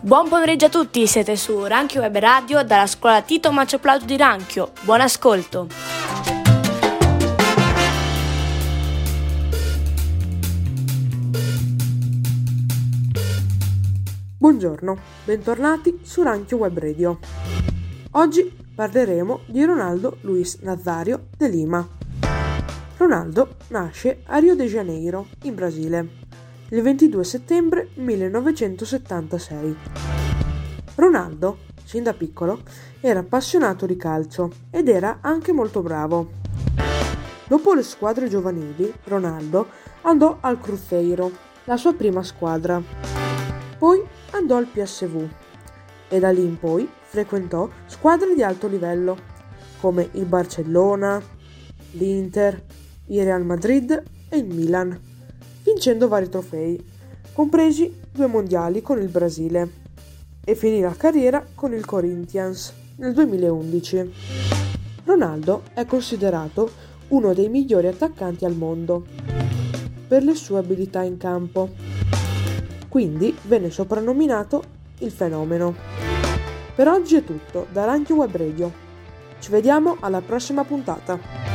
Buon pomeriggio a tutti, siete su Ranchio Web Radio dalla scuola Tito Macio Plauto di Ranchio. Buon ascolto. Buongiorno, bentornati su Ranchio Web Radio. Oggi parleremo di Ronaldo Luis Nazario de Lima. Ronaldo nasce a Rio de Janeiro, in Brasile, il 22 settembre 1976. Ronaldo, sin da piccolo, era appassionato di calcio ed era anche molto bravo. Dopo le squadre giovanili, Ronaldo andò al Cruzeiro, la sua prima squadra. Poi andò al PSV e da lì in poi frequentò squadre di alto livello come il Barcellona, l'Inter, il Real Madrid e il Milan vincendo vari trofei, compresi due mondiali con il Brasile, e finì la carriera con il Corinthians nel 2011. Ronaldo è considerato uno dei migliori attaccanti al mondo per le sue abilità in campo. Quindi venne soprannominato il fenomeno. Per oggi è tutto da Ranchio Web Radio. Ci vediamo alla prossima puntata.